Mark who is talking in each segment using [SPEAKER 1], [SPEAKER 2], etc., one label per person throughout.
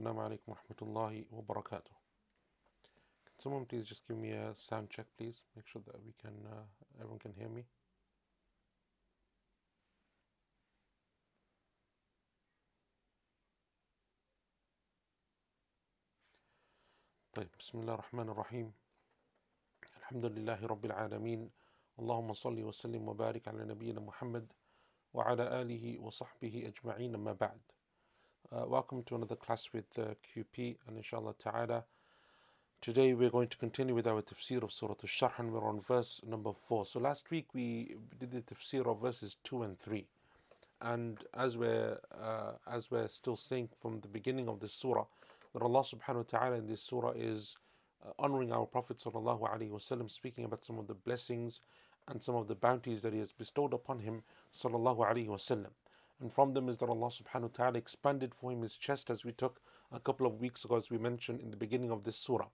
[SPEAKER 1] Alaikum wa rahmatullahi wa barakatuh. Can someone please just give me a sound check, please? Make sure that we can, uh, everyone can hear me. طيب بسم الله الرحمن الرحيم الحمد لله رب العالمين اللهم صل وسلم وبارك على نبينا محمد وعلى آله وصحبه أجمعين أما بعد Uh, welcome to another class with uh, QP and inshallah ta'ala. Today we're going to continue with our tafsir of Surah Al-Sharh and we're on verse number 4. So last week we did the tafsir of verses 2 and 3. And as we're, uh, as we're still saying from the beginning of this surah, that Allah subhanahu wa ta'ala in this surah is uh, honoring our Prophet sallallahu alaihi wasallam, speaking about some of the blessings and some of the bounties that He has bestowed upon him sallallahu alaihi wasallam. And from them is that Allah subhanahu wa ta'ala expanded for him his chest as we took a couple of weeks ago, as we mentioned in the beginning of this surah.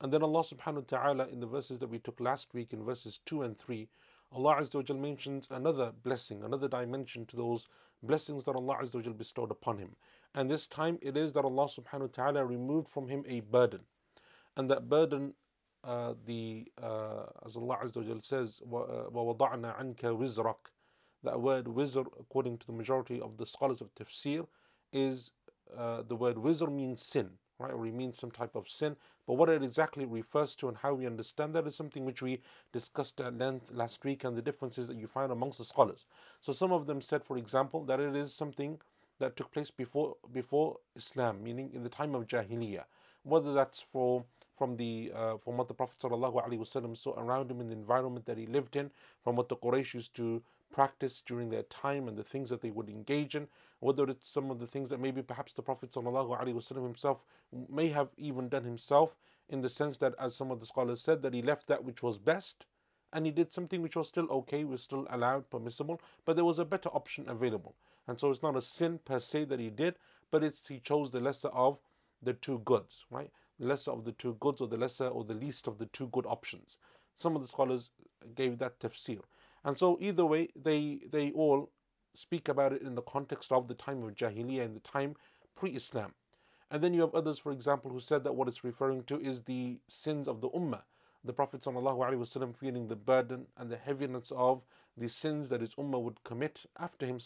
[SPEAKER 1] And then Allah subhanahu wa ta'ala in the verses that we took last week in verses 2 and 3, Allah Azza wa mentions another blessing, another dimension to those blessings that Allah Azza wa bestowed upon him. And this time it is that Allah subhanahu wa ta'ala removed from him a burden. And that burden, uh, the uh, as Allah Azza wa says, وَوَضَعْنَا عَنْكَ وِزْرَكَ that word wizr, according to the majority of the scholars of tafsir, is uh, the word wizr means sin, right? Or it means some type of sin. But what it exactly refers to and how we understand that is something which we discussed at length last week and the differences that you find amongst the scholars. So some of them said, for example, that it is something that took place before before Islam, meaning in the time of Jahiliyyah. Whether that's for from the uh, from what the Prophet ﷺ saw around him in the environment that he lived in, from what the Quraysh used to practice during their time and the things that they would engage in, whether it's some of the things that maybe perhaps the Prophet ﷺ himself may have even done himself, in the sense that, as some of the scholars said, that he left that which was best and he did something which was still okay, was still allowed, permissible, but there was a better option available. And so it's not a sin per se that he did, but it's he chose the lesser of the two goods, right? The lesser of the two goods or the lesser or the least of the two good options. Some of the scholars gave that tafsir. And so either way, they they all speak about it in the context of the time of Jahiliyyah in the time pre-Islam. And then you have others, for example, who said that what it's referring to is the sins of the Ummah. The Prophet ﷺ feeling the burden and the heaviness of the sins that his Ummah would commit after him.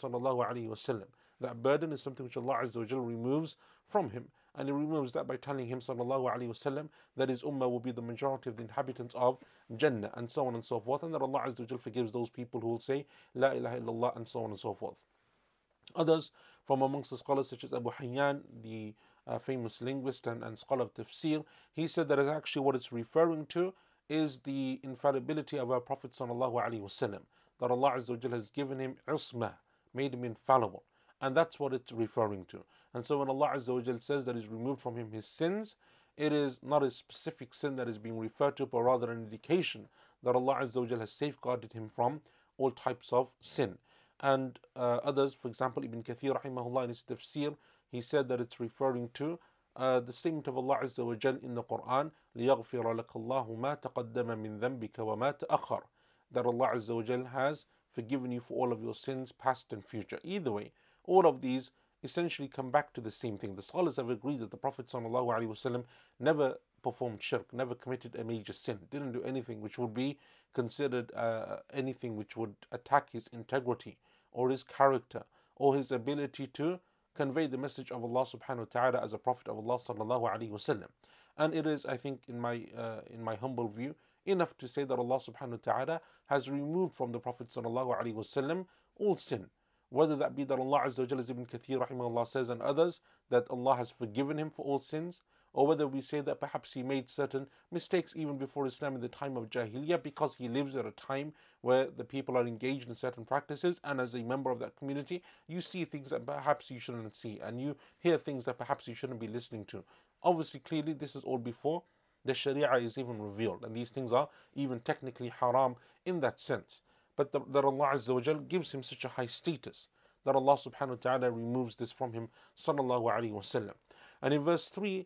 [SPEAKER 1] That burden is something which Allah removes from him and he removes that by telling him wasallam that his ummah will be the majority of the inhabitants of Jannah and so on and so forth and that Allah Azza wa forgives those people who will say La ilaha illallah and so on and so forth. Others from amongst the scholars such as Abu Hayyan, the uh, famous linguist and, and scholar of tafsir, he said that actually what it's referring to is the infallibility of our Prophet sallallahu alaihi wasallam that Allah Azza wa has given him isma, made him infallible. And that's what it's referring to. And so when Allah Azza wa says that He's removed from him his sins, it is not a specific sin that is being referred to, but rather an indication that Allah Azza wa has safeguarded him from all types of sin. And uh, others, for example, Ibn Kathir rahimahullah in his tafsir, he said that it's referring to uh, the statement of Allah Azza wa Jal in the Quran, لِيَغْفِرَ لَكَ اللَّهُ مَا تَقَدَّمَ مِن ذَنْبِكَ وَمَا تَأَخَّرَ That Allah Azza wa Jal has forgiven you for all of your sins, past and future. Either way, all of these essentially come back to the same thing. The scholars have agreed that the Prophet ﷺ never performed shirk, never committed a major sin, didn't do anything which would be considered uh, anything which would attack his integrity or his character or his ability to convey the message of Allah subhanahu wa ta'ala as a prophet of Allah sallallahu alaihi wasallam. And it is, I think, in my uh, in my humble view, enough to say that Allah subhanahu wa ta'ala has removed from the Prophet sallallahu alaihi wasallam all sin whether that be that Allah Azza wa Ibn Kathir says and others, that Allah has forgiven him for all sins, or whether we say that perhaps he made certain mistakes even before Islam in the time of Jahiliyyah because he lives at a time where the people are engaged in certain practices, and as a member of that community, you see things that perhaps you shouldn't see, and you hear things that perhaps you shouldn't be listening to. Obviously, clearly, this is all before the Sharia is even revealed, and these things are even technically haram in that sense but the, that Allah Azza wa gives him such a high status that Allah subhanahu wa ta'ala removes this from him sallallahu alayhi wasallam. And in verse 3,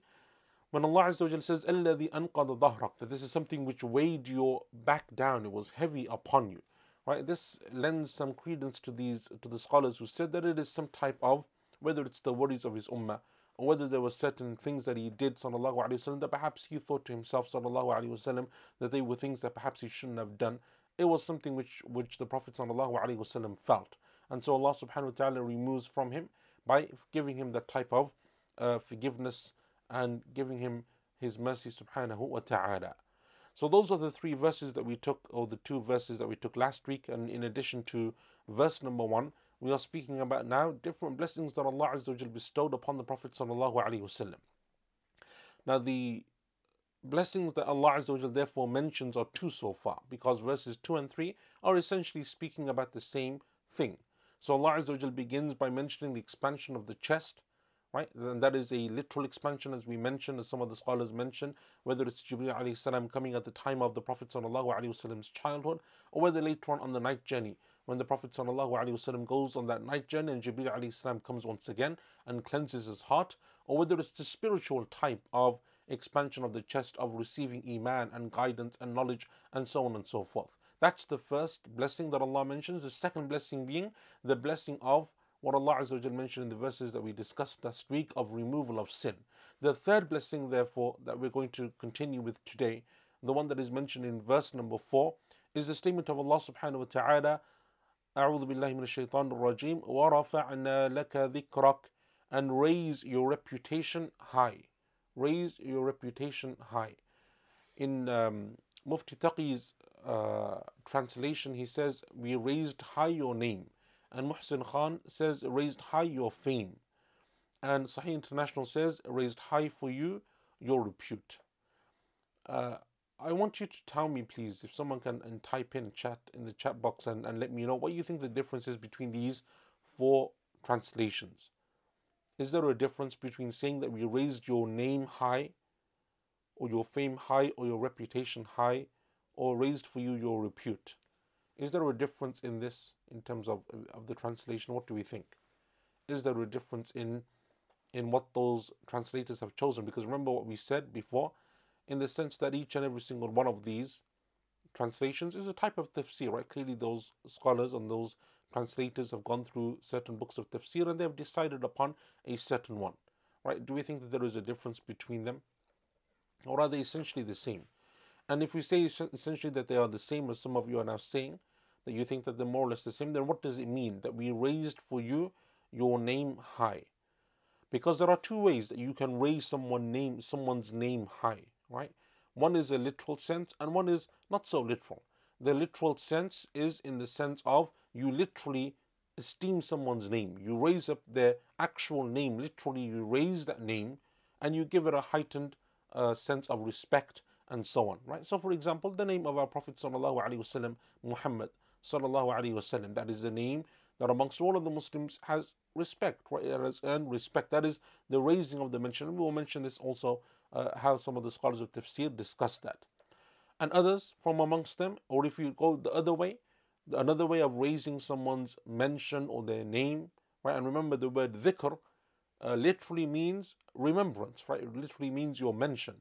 [SPEAKER 1] when Allah Azza wa says, الَّذِي أَنْقَضَ ظَهْرَكَ that this is something which weighed your back down, it was heavy upon you. Right? This lends some credence to these to the scholars who said that it is some type of whether it's the worries of his ummah or whether there were certain things that he did, sallallahu alaihi wasallam, that perhaps he thought to himself, sallallahu alaihi wasallam, that they were things that perhaps he shouldn't have done. it was something which which the Prophet wasallam felt, and so Allah subhanahu wa taala removes from him by giving him that type of uh, forgiveness and giving him His mercy subhanahu wa ta'ala. So those are the three verses that we took, or the two verses that we took last week. And in addition to verse number one, we are speaking about now different blessings that Allah Azza wa bestowed upon the Prophet. Now the blessings that Allah Azza therefore mentions are two so far, because verses two and three are essentially speaking about the same thing. So Allah Azza begins by mentioning the expansion of the chest, right? And that is a literal expansion, as we mentioned, as some of the scholars mention, whether it's Jibreel alayhi salam coming at the time of the Prophet wasallam's childhood, or whether later on on the night journey, when the Prophet wasallam goes on that night journey and Jibreel salam comes once again and cleanses his heart, or whether it's the spiritual type of expansion of the chest of receiving iman and guidance and knowledge and so on and so forth. That's the first blessing that Allah mentions. The second blessing being the blessing of what Allah Azza mentioned in the verses that we discussed last week of removal of sin. The third blessing, therefore, that we're going to continue with today, the one that is mentioned in verse number 4, is the statement of Allah subhanahu wa ta'ala, أعوذ بالله من الشيطان الرجيم ورفعنا لك ذكرك and raise your reputation high. Raise your reputation high. In um, Mufti Taqi's uh, translation, he says, We raised high your name. And Muhsin Khan says, raised high your fame. And Sahih International says, raised high for you your repute. Uh, I want you to tell me, please, if someone can and type in chat in the chat box and, and let me know what you think the difference is between these four translations. Is there a difference between saying that we raised your name high, or your fame high, or your reputation high, or raised for you your repute? Is there a difference in this in terms of, of the translation? What do we think? Is there a difference in in what those translators have chosen? Because remember what we said before, in the sense that each and every single one of these translations is a type of tafsir, right? Clearly, those scholars and those translators have gone through certain books of tafsir and they have decided upon a certain one, right? Do we think that there is a difference between them? Or are they essentially the same? And if we say essentially that they are the same as some of you are now saying, that you think that they're more or less the same, then what does it mean? That we raised for you your name high. Because there are two ways that you can raise someone name someone's name high, right? One is a literal sense and one is not so literal. The literal sense is in the sense of you literally esteem someone's name. You raise up their actual name, literally you raise that name and you give it a heightened uh, sense of respect and so on. Right? So, for example, the name of our Prophet wasallam, Muhammad wasallam, that is the name that amongst all of the Muslims has respect, right? It has earned respect. That is the raising of the mention. And we will mention this also, uh, how some of the scholars of tafsir discuss that. And others from amongst them, or if you go the other way, another way of raising someone's mention or their name, right? And remember the word dhikr uh, literally means remembrance, right? It literally means your mention.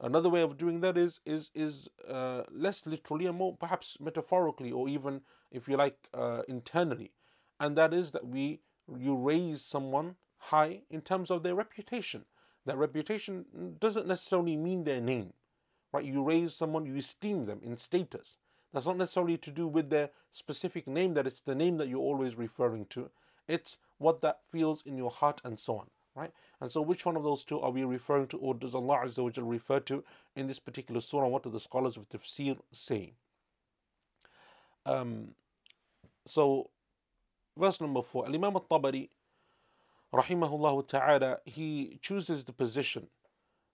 [SPEAKER 1] Another way of doing that is is is uh, less literally and more perhaps metaphorically, or even if you like uh, internally, and that is that we you raise someone high in terms of their reputation. That reputation doesn't necessarily mean their name, right? You raise someone, you esteem them in status. That's not necessarily to do with their specific name. That it's the name that you're always referring to. It's what that feels in your heart and so on right? And so, which one of those two are we referring to, or does Allah Azza wa refer to in this particular surah? What do the scholars of tafsir say? Um, so, verse number four, Imam al Tabari, rahimahullah ta'ala, he chooses the position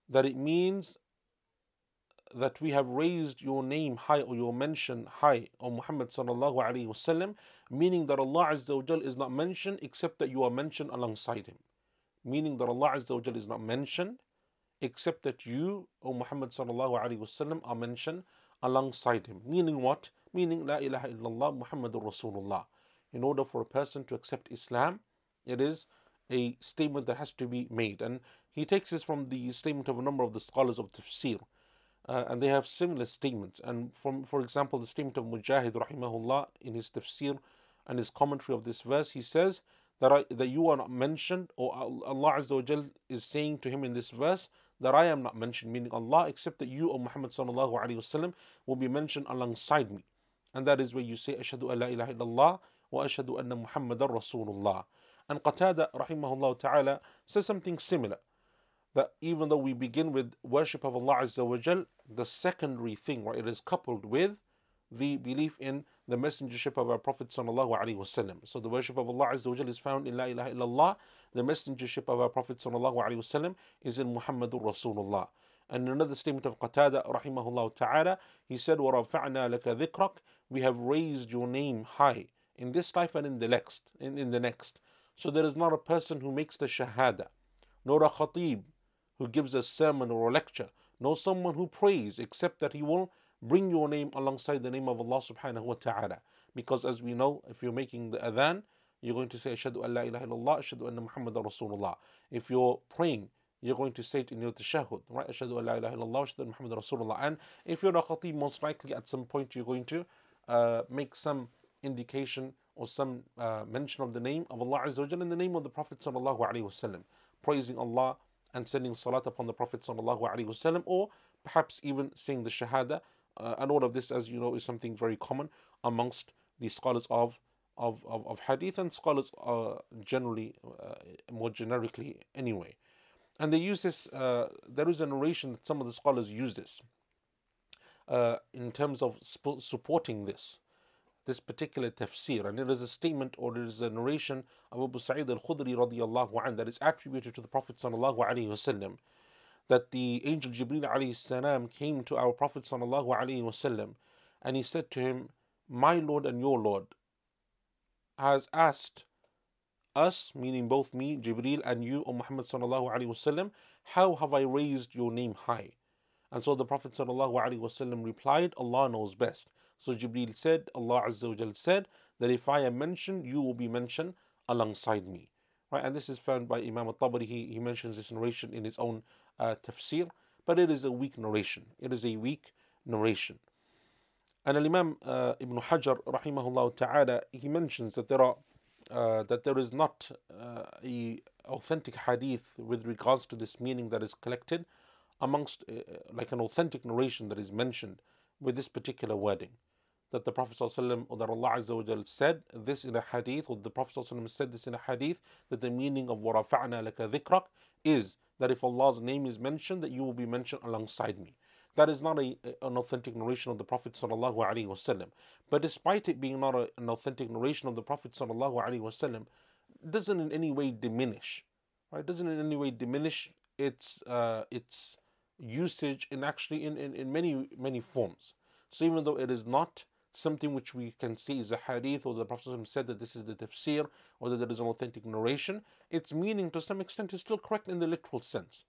[SPEAKER 1] that it means that we have raised your name high or your mention high, O Muhammad sallallahu alayhi wasallam, meaning that Allah Azza wa is not mentioned except that you are mentioned alongside him meaning that Allah Azza wa is not mentioned except that you, O Muhammad sallallahu alaihi wasallam, are mentioned alongside him. Meaning what? Meaning La ilaha illallah Muhammadur Rasulullah. In order for a person to accept Islam, it is a statement that has to be made. And he takes this from the statement of a number of the scholars of tafsir. Uh, and they have similar statements. And from, for example, the statement of Mujahid rahimahullah in his tafsir and his commentary of this verse, he says that, I, that you are not mentioned, or Allah Azza wa is saying to him in this verse that I am not mentioned, meaning Allah, except that you, O Muhammad sallallahu alayhi wasallam, will be mentioned alongside me. And that is where you say, Ashhadu an la ilaha illallah wa ashhadu anna Muhammadan Rasulullah. And Qatada, rahimahullah ta'ala, says something similar That even though we begin with worship of Allah Azza wa Jal, the secondary thing, right, it is coupled with the belief in the messengership of our Prophet sallallahu alaihi wasallam. So the worship of Allah Azza wa Jal is found in La ilaha illallah. The messengership of our Prophet sallallahu alaihi wasallam is in Muhammadur Rasulullah. And another statement of Qatada rahimahullah ta'ala, he said, وَرَفَعْنَا لَكَ ذِكْرَكَ We have raised your name high in this life and in the next. In, in the next. So there is not a person who makes the shahada, nor a khatib who gives a sermon or a lecture, nor someone who prays, except that he will bring your name alongside the name of Allah subhanahu wa ta'ala. Because as we know, if you're making the adhan, you're going to say, Ashadu an la ilaha illallah, Ashadu anna Muhammad Rasulullah. If you're praying, you're going to say it in your tashahud, right? Ashadu an la ilaha illallah, Ashadu Muhammad Rasulullah. And if you're a khatib, most likely at some point you're going to uh, make some indication or some uh, mention of the name of Allah Azza wa in the name of the Prophet sallallahu alaihi wasallam, praising Allah and sending salat upon the Prophet wasallam, or perhaps even saying the shahada. Uh, and all of this, as you know, is something very common amongst the scholars of of, of, of hadith and scholars uh, generally, uh, more generically anyway. And they use this, uh, there is a narration that some of the scholars use this uh, in terms of sp- supporting this this particular tafsir. And it is a statement or it is a narration of Abu Sa'id al Khudri radiallahu anh that is attributed to the Prophet sallallahu alaihi wasallam that the angel Jibreel alayhi salam came to our Prophet sallallahu alaihi wasallam and he said to him, My Lord and your Lord has asked us, meaning both me, Jibreel, and you, O Muhammad sallallahu alaihi wasallam, how have I raised your name high? And so the Prophet sallallahu alaihi wasallam replied, Allah knows best. So Jibreel said, Allah Azza wa said that if I am mentioned, you will be mentioned alongside me. Right, and this is found by Imam al-Tabari. He, he mentions this narration in his own uh, tafsir, but it is a weak narration. It is a weak narration. And Imam uh, Ibn Hajar, rahimahullah ta'ala, he mentions that there are uh, that there is not uh, a authentic hadith with regards to this meaning that is collected amongst uh, like an authentic narration that is mentioned with this particular wording that the Prophet ﷺ or that Allah Azza said this in a hadith, or the Prophet ﷺ said this in a hadith, that the meaning of وَرَفَعْنَا لَكَ ذِكْرَكَ is that if Allah's name is mentioned, that you will be mentioned alongside me. That is not a, an authentic narration of the Prophet ﷺ. But despite it being not a, an authentic narration of the Prophet ﷺ, doesn't in any way diminish, right? Doesn't in any way diminish its uh, its usage in actually in, in, in many many forms. So even though it is not something which we can see is a hadith or the Prophet said that this is the tafsir or that there is an authentic narration, its meaning to some extent is still correct in the literal sense.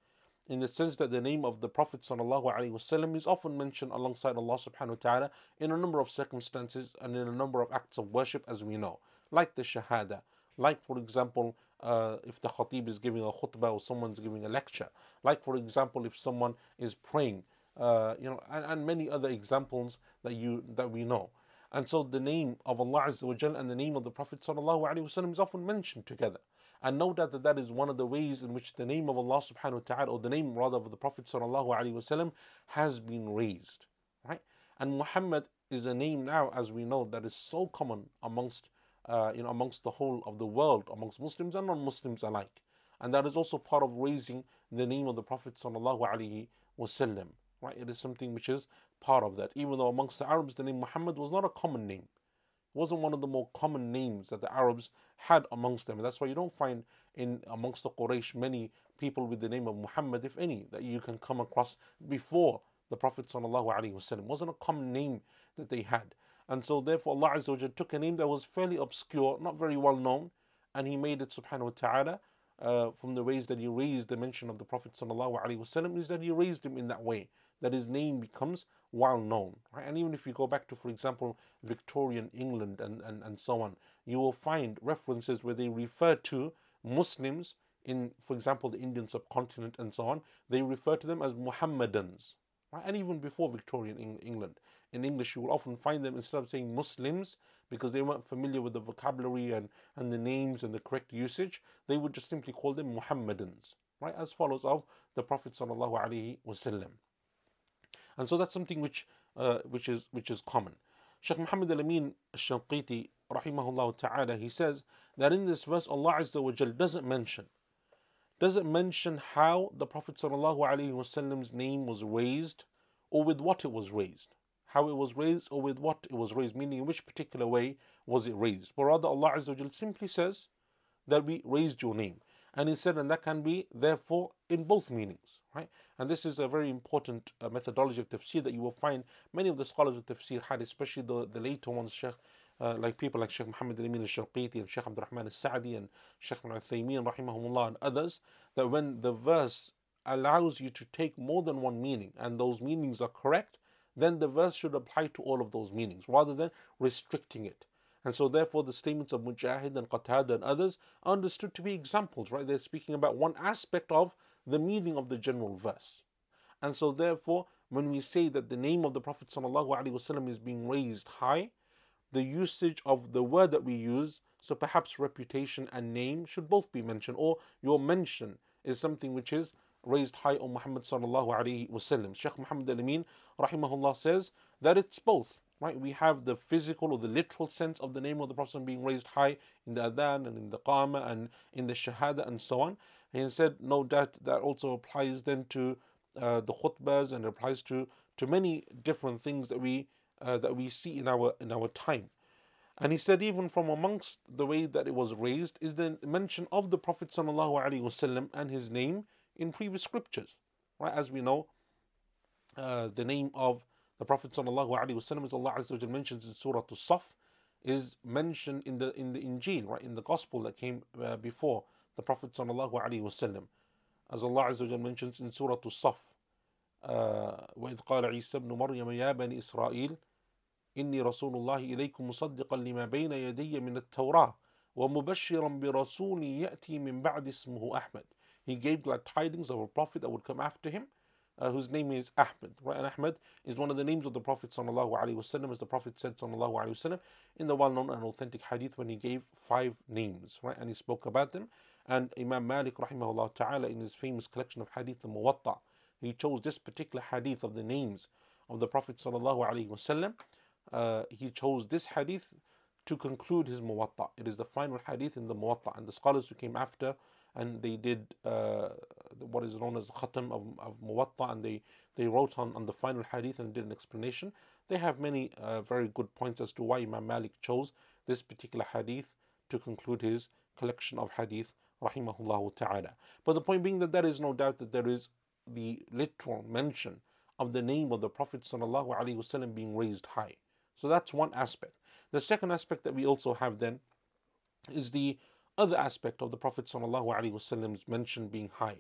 [SPEAKER 1] In the sense that the name of the Prophet ﷺ is often mentioned alongside Allah subhanahu wa ta'ala in a number of circumstances and in a number of acts of worship as we know. Like the Shahada, like for example, uh, if the khatib is giving a khutbah or someone's giving a lecture. Like for example, if someone is praying uh, you know, and, and many other examples that you that we know. And so the name of Allah Azza wa Jal and the name of the Prophet Sallallahu Alaihi Wasallam is often mentioned together. And no doubt that that is one of the ways in which the name of Allah subhanahu wa ta'ala, or the name rather of the Prophet Sallallahu Alaihi Wasallam has been raised. Right? And Muhammad is a name now, as we know, that is so common amongst uh, you know amongst the whole of the world, amongst Muslims and non-Muslims alike. And that is also part of raising the name of the Prophet Sallallahu Alaihi Wasallam right? It is something which is part of that. Even though amongst the Arabs the name Muhammad was not a common name. It wasn't one of the more common names that the Arabs had amongst them. And that's why you don't find in amongst the Quraysh many people with the name of Muhammad, if any, that you can come across before the Prophet ﷺ. It wasn't a common name that they had. And so therefore Allah Azza took a name that was fairly obscure, not very well known, and He made it subhanahu wa ta'ala uh, from the ways that He raised the mention of the Prophet ﷺ is that He raised him in that way that his name becomes well known. Right? And even if you go back to, for example, Victorian England and, and, and so on, you will find references where they refer to Muslims in, for example, the Indian subcontinent and so on, they refer to them as Muhammadans. right? and even before Victorian England. In English, you will often find them instead of saying Muslims because they weren't familiar with the vocabulary and, and the names and the correct usage, they would just simply call them Muhammadans, right? As follows of the Prophet sallallahu alaihi wasallam. And so that's something which uh, which is which is common. Sheikh Muhammad al-Amin al-Shanqiti rahimahullah ta'ala he says that in this verse Allah Azza wa Jal doesn't mention doesn't mention how the Prophet wasallam's name was raised or with what it was raised how it was raised or with what it was raised, meaning in which particular way was it raised. But rather, Allah Azza simply says that we raised your name. And said, and that can be therefore in both meanings, right? And this is a very important uh, methodology of tafsir that you will find many of the scholars of tafsir had, especially the, the later ones, Sheikh, uh, like people like Sheikh Muhammad al-Amin al-Shanqiti and Sheikh Abdul Rahman al-Sa'di and Sheikh al-Uthaymeen rahimahumullah and others, that when the verse allows you to take more than one meaning and those meanings are correct, then the verse should apply to all of those meanings rather than restricting it. And so, therefore, the statements of Mujahid and Qatada and others are understood to be examples, right? They're speaking about one aspect of the meaning of the general verse. And so, therefore, when we say that the name of the Prophet ﷺ is being raised high, the usage of the word that we use, so perhaps reputation and name, should both be mentioned, or your mention is something which is raised high on Muhammad sallallahu alaihi wasallam. Sheikh Muhammad al-Amin rahimahullah says that it's both. Right, we have the physical or the literal sense of the name of the Prophet being raised high in the adhan and in the qama and in the shahada and so on. And he said, no doubt that also applies then to uh, the khutbahs and applies to to many different things that we uh, that we see in our in our time. And he said, even from amongst the way that it was raised is the mention of the Prophet and his name in previous scriptures. Right, as we know, uh, the name of the Prophet sallallahu alaihi wasallam, as Allah Azza wa mentions in Surah As-Saf, is mentioned in the in the Injil, right, in the Gospel that came uh, before the Prophet sallallahu alaihi wasallam, as Allah Azza wa mentions in Surah As-Saf. وإذ قال عيسى ابن مريم يا بني إسرائيل إني رسول الله إليكم مصدقا لما بين يدي من التوراة ومبشرا برسول يأتي من بعد اسمه أحمد he gave glad tidings of a prophet that would come after him, uh, whose name is Ahmed. Right? And Ahmed is one of the names of the Prophet wasallam, as the Prophet said wasallam, in the well-known and authentic hadith when he gave five names, right? And he spoke about them. And Imam Malik rahimahullah ta'ala in his famous collection of hadith, the Muwatta, he chose this particular hadith of the names of the Prophet wasallam. Uh, he chose this hadith to conclude his Muwatta. It is the final hadith in the Muwatta. And the scholars who came after and they did uh, what is known as khatam of, of Muwatta and they, they wrote on, on the final hadith and did an explanation. They have many uh, very good points as to why Imam Malik chose this particular hadith to conclude his collection of hadith, rahimahullah ta'ala. But the point being that there is no doubt that there is the literal mention of the name of the Prophet wasallam being raised high. So that's one aspect. The second aspect that we also have then is the other aspect of the Prophet ﷺ's mention being high,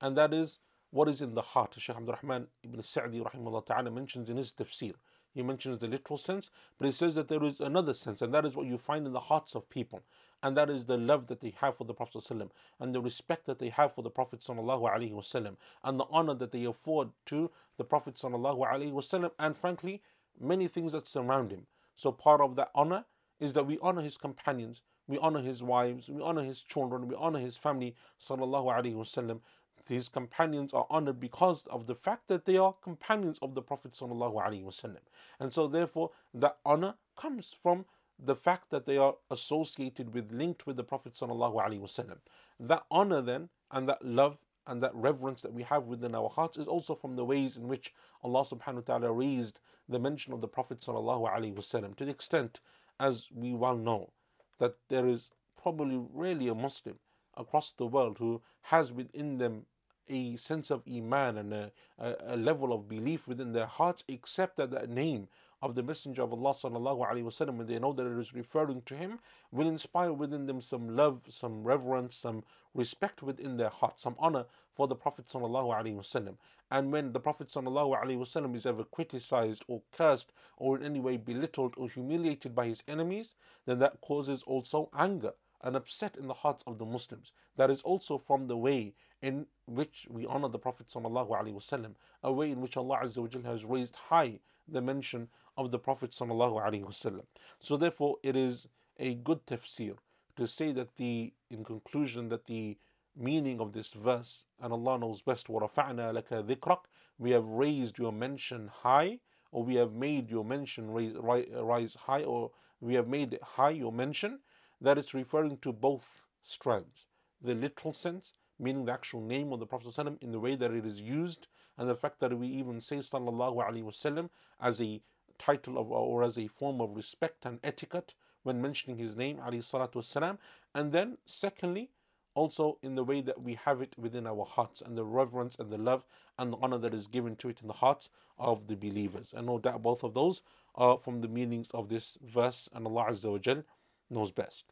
[SPEAKER 1] and that is what is in the heart. Shaykh Abdul Rahman ibn Sa'di ta'ala mentions in his tafsir. He mentions the literal sense, but he says that there is another sense, and that is what you find in the hearts of people, and that is the love that they have for the Prophet ﷺ, and the respect that they have for the Prophet ﷺ, and the honor that they afford to the Prophet ﷺ, and frankly, many things that surround him. So part of that honor is that we honor his companions, we honor his wives, we honor his children, we honor his family, sallallahu alaihi wasallam. His companions are honored because of the fact that they are companions of the Prophet sallallahu alaihi wasallam. And so therefore that honor comes from the fact that they are associated with, linked with the Prophet sallallahu alaihi wasallam. That honor then and that love and that reverence that we have within our hearts is also from the ways in which Allah subhanahu wa ta'ala raised the mention of the Prophet sallallahu alaihi wasallam to the extent as we well know that there is probably really a Muslim across the world who has within them a sense of iman and a, a, a, level of belief within their hearts, except that the name of the Messenger of Allah sallallahu alaihi wasallam, when they know that it is referring to him, will inspire within them some love, some reverence, some respect within their heart, some honor for the Prophet sallallahu alaihi wasallam. And when the Prophet sallallahu alaihi wasallam is ever criticized or cursed or in any way belittled or humiliated by his enemies, then that causes also anger and upset in the hearts of the Muslims. That is also from the way in which we honor the Prophet ﷺ, a way in which Allah has raised high the mention of the Prophet ﷺ. So therefore it is a good tafsir to say that the in conclusion that the meaning of this verse and Allah knows best وَرَفَعْنَا لَكَ ذِكْرَكَ we have raised your mention high or we have made your mention rise, rise high or we have made high your mention that is referring to both strands the literal sense meaning the actual name of the Prophet ﷺ in the way that it is used and the fact that we even say sallallahu alaihi wasallam as a title of or as a form of respect and etiquette when mentioning his name alayhi salatu wasalam and then secondly also in the way that we have it within our hearts and the reverence and the love and the honor that is given to it in the hearts of the believers. And no doubt both of those are from the meanings of this verse, and Allah Azza wa Jal knows best.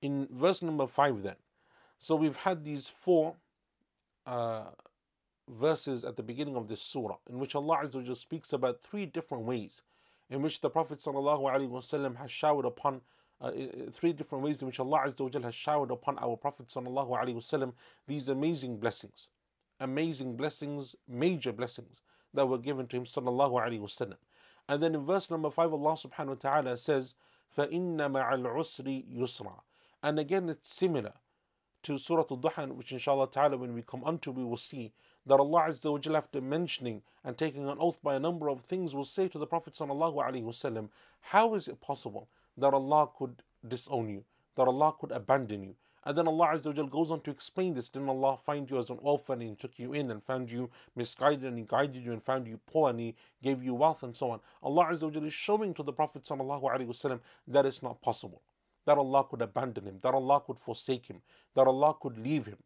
[SPEAKER 1] In verse number 5, then, so we've had these four uh, verses at the beginning of this surah in which Allah Azza wa Jal speaks about three different ways in which the Prophet ﷺ has showered upon uh, three different ways in which Allah Azza wa has showered upon our Prophet وسلم, these amazing blessings. Amazing blessings, major blessings that were given to him. وسلم. And then in verse number 5, Allah subhanahu wa ta'ala says, فَإِنَّ مَعَ الْعُسْرِ يُسْرًا And again, it's similar to Surah Al-Duha, which inshallah ta'ala when we come unto we will see that Allah Azza wa Jalla after mentioning and taking an oath by a number of things will say to the Prophet Sallallahu Alaihi Wasallam, how is it possible that Allah could disown you, that Allah could abandon you? And then Allah Azza wa Jalla goes on to explain this. Didn't Allah find you as an orphan and took you in and found you misguided and He guided you and found you poor and He gave you wealth and so on? Allah Azza wa Jalla is showing to the Prophet Sallallahu Alaihi Wasallam that it's not possible That Allah could abandon him, that Allah could forsake him, that Allah could leave him.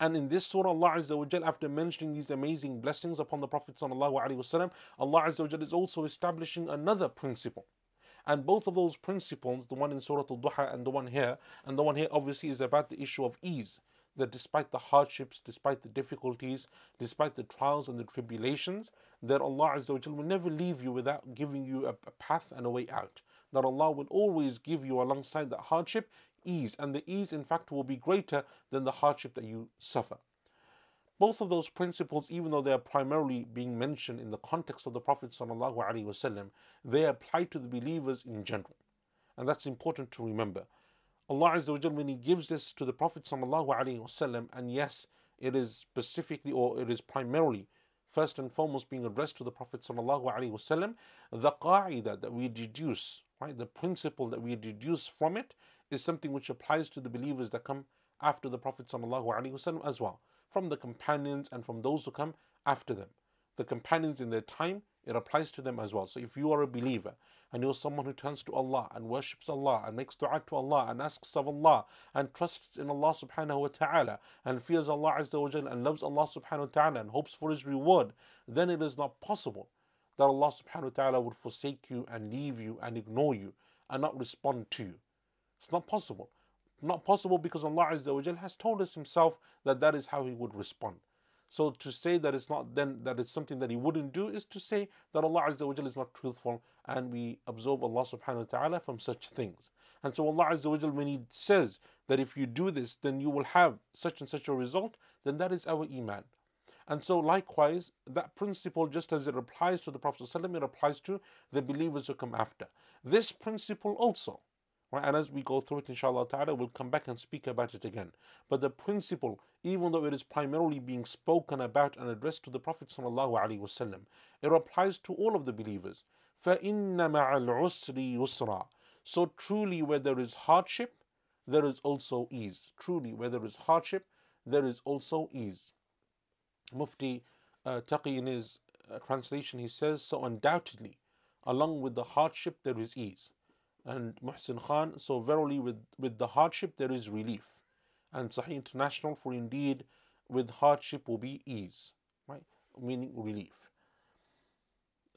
[SPEAKER 1] And in this surah, Allah Azza wa after mentioning these amazing blessings upon the Prophet, وسلم, Allah Azza wa is also establishing another principle and both of those principles, the one in Surah Al Duha and the one here, and the one here obviously is about the issue of ease. That despite the hardships, despite the difficulties, despite the trials and the tribulations, that Allah Azza wa will never leave you without giving you a, a path and a way out. That Allah will always give you alongside that hardship ease, and the ease, in fact, will be greater than the hardship that you suffer. Both of those principles, even though they are primarily being mentioned in the context of the Prophet ﷺ, they apply to the believers in general. And that's important to remember. Allah Azza wa when He gives this to the Prophet ﷺ, and yes, it is specifically or it is primarily first and foremost being addressed to the Prophet ﷺ, the qa'idah that we deduce, right, the principle that we deduce from it is something which applies to the believers that come after the Prophet as well from the companions and from those who come after them. The companions in their time, it applies to them as well. So if you are a believer and you're someone who turns to Allah and worships Allah and makes dua to Allah and asks of Allah and trusts in Allah subhanahu wa ta'ala and fears Allah azza wa jalla and loves Allah subhanahu wa ta'ala and hopes for His reward, then it is not possible that Allah subhanahu wa ta'ala would forsake you and leave you and ignore you and not respond to you. It's not possible. Not possible because Allah Azza wa Jal has told us Himself that that is how He would respond. So to say that it's not then that it's something that He wouldn't do is to say that Allah Azza wa Jal is not truthful and we absolve Allah subhanahu wa ta'ala from such things. And so Allah Azza wa Jal when He says that if you do this then you will have such and such a result, then that is our Iman. And so, likewise, that principle, just as it applies to the Prophet, ﷺ, it applies to the believers who come after. This principle also Right? And as we go through it, inshallah ta'ala, we'll come back and speak about it again. But the principle, even though it is primarily being spoken about and addressed to the Prophet wasallam, it applies to all of the believers. فَإِنَّ مَعَ الْعُسْرِ يُسْرًا So truly where there is hardship, there is also ease. Truly where there is hardship, there is also ease. Mufti uh, Taqi in his uh, translation, he says, so undoubtedly, along with the hardship there is ease and Muhsin Khan, so verily with, with the hardship there is relief. And Sahih International, for indeed with hardship will be ease, right? Meaning relief.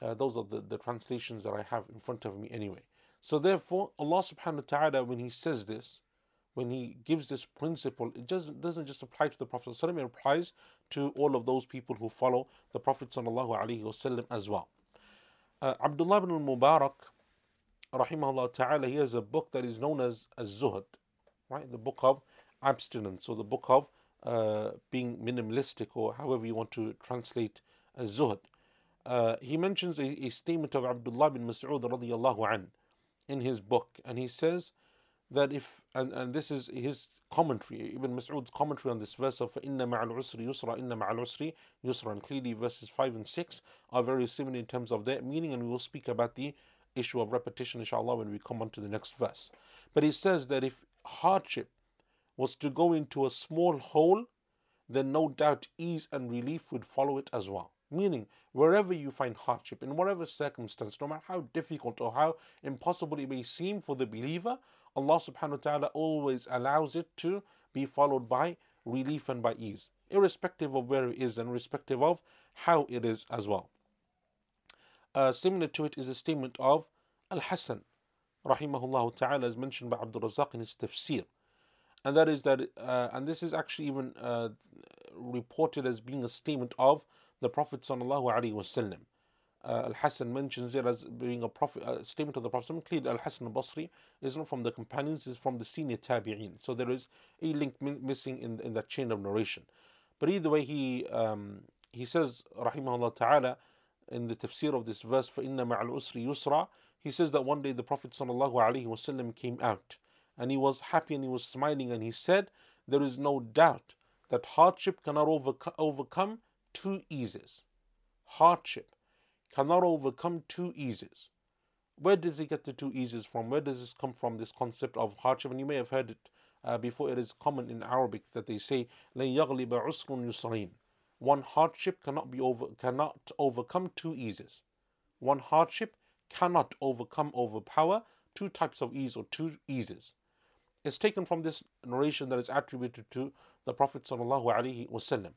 [SPEAKER 1] Uh, those are the, the translations that I have in front of me anyway. So therefore, Allah subhanahu wa ta'ala, when He says this, when He gives this principle, it just doesn't just apply to the Prophet, it applies to all of those people who follow the Prophet as well. Uh, Abdullah ibn al-Mubarak rahimahullah ta'ala, he has a book that is known as, as Zuhud, right? The book of abstinence, or the book of uh, being minimalistic, or however you want to translate as Zuhud. Uh, he mentions a, a, statement of Abdullah bin Mas'ud radiallahu an in his book, and he says that if, and, and this is his commentary, Ibn Mas'ud's commentary on this verse of inna ma'al usri yusra, inna ma'al usri yusra, and clearly verses 5 and 6 are very similar in terms of their meaning, and we will speak about the issue of repetition, inshallah, when we come on to the next verse. But he says that if hardship was to go into a small hole, then no doubt ease and relief would follow it as well. Meaning, wherever you find hardship, in whatever circumstance, no matter how difficult or how impossible it may seem for the believer, Allah subhanahu wa ta'ala always allows it to be followed by relief and by ease, irrespective of where it is and irrespective of how it is as well. Uh, similar to it is a statement of Al Hasan, rahimahullah ta'ala, as mentioned by Abdul Razak in his tafsir. And that is that, uh, and this is actually even uh, reported as being a statement of the Prophet sallallahu alaihi wasallam Uh, Al Hasan mentions it as being a prophet, a statement of the Prophet. Clearly, Al Hasan al Basri is not from the companions, is from the senior tabi'een. So there is a link missing in, in that chain of narration. But either way, he um, he says, rahimahullah ta'ala, in the tafsir of this verse, فَإِنَّ مَعَ الْأُسْرِ يُسْرًا He says that one day the Prophet ﷺ came out and he was happy and he was smiling and he said, There is no doubt that hardship cannot overco- overcome two eases. Hardship cannot overcome two eases. Where does he get the two eases from? Where does this come from, this concept of hardship? And you may have heard it uh, before, it is common in Arabic that they say, لَن يَغْلِبَ عُسْرٌ يُسْرَيْنِ one hardship cannot be over cannot overcome two eases. One hardship cannot overcome overpower two types of ease or two eases. It's taken from this narration that is attributed to the Prophet sallallahu alaihi wasallam.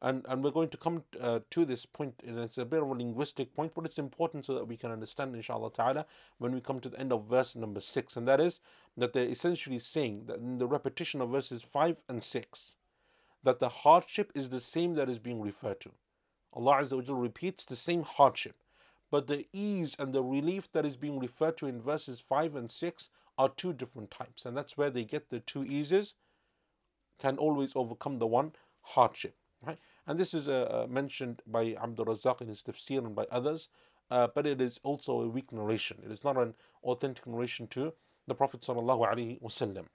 [SPEAKER 1] And, and we're going to come uh, to this point, and it's a bit of a linguistic point, but it's important so that we can understand, inshallah ta'ala, when we come to the end of verse number 6. And that is that they're essentially saying that in the repetition of verses 5 and 6, that the hardship is the same that is being referred to. Allah Azza wa repeats the same hardship, but the ease and the relief that is being referred to in verses 5 and 6 are two different types, and that's where they get the two eases can always overcome the one hardship. Right? And this is uh, uh mentioned by Abdul Razak in his tafsir and by others, uh, but it is also a weak narration. It is not an authentic narration to the Prophet sallallahu alaihi wasallam.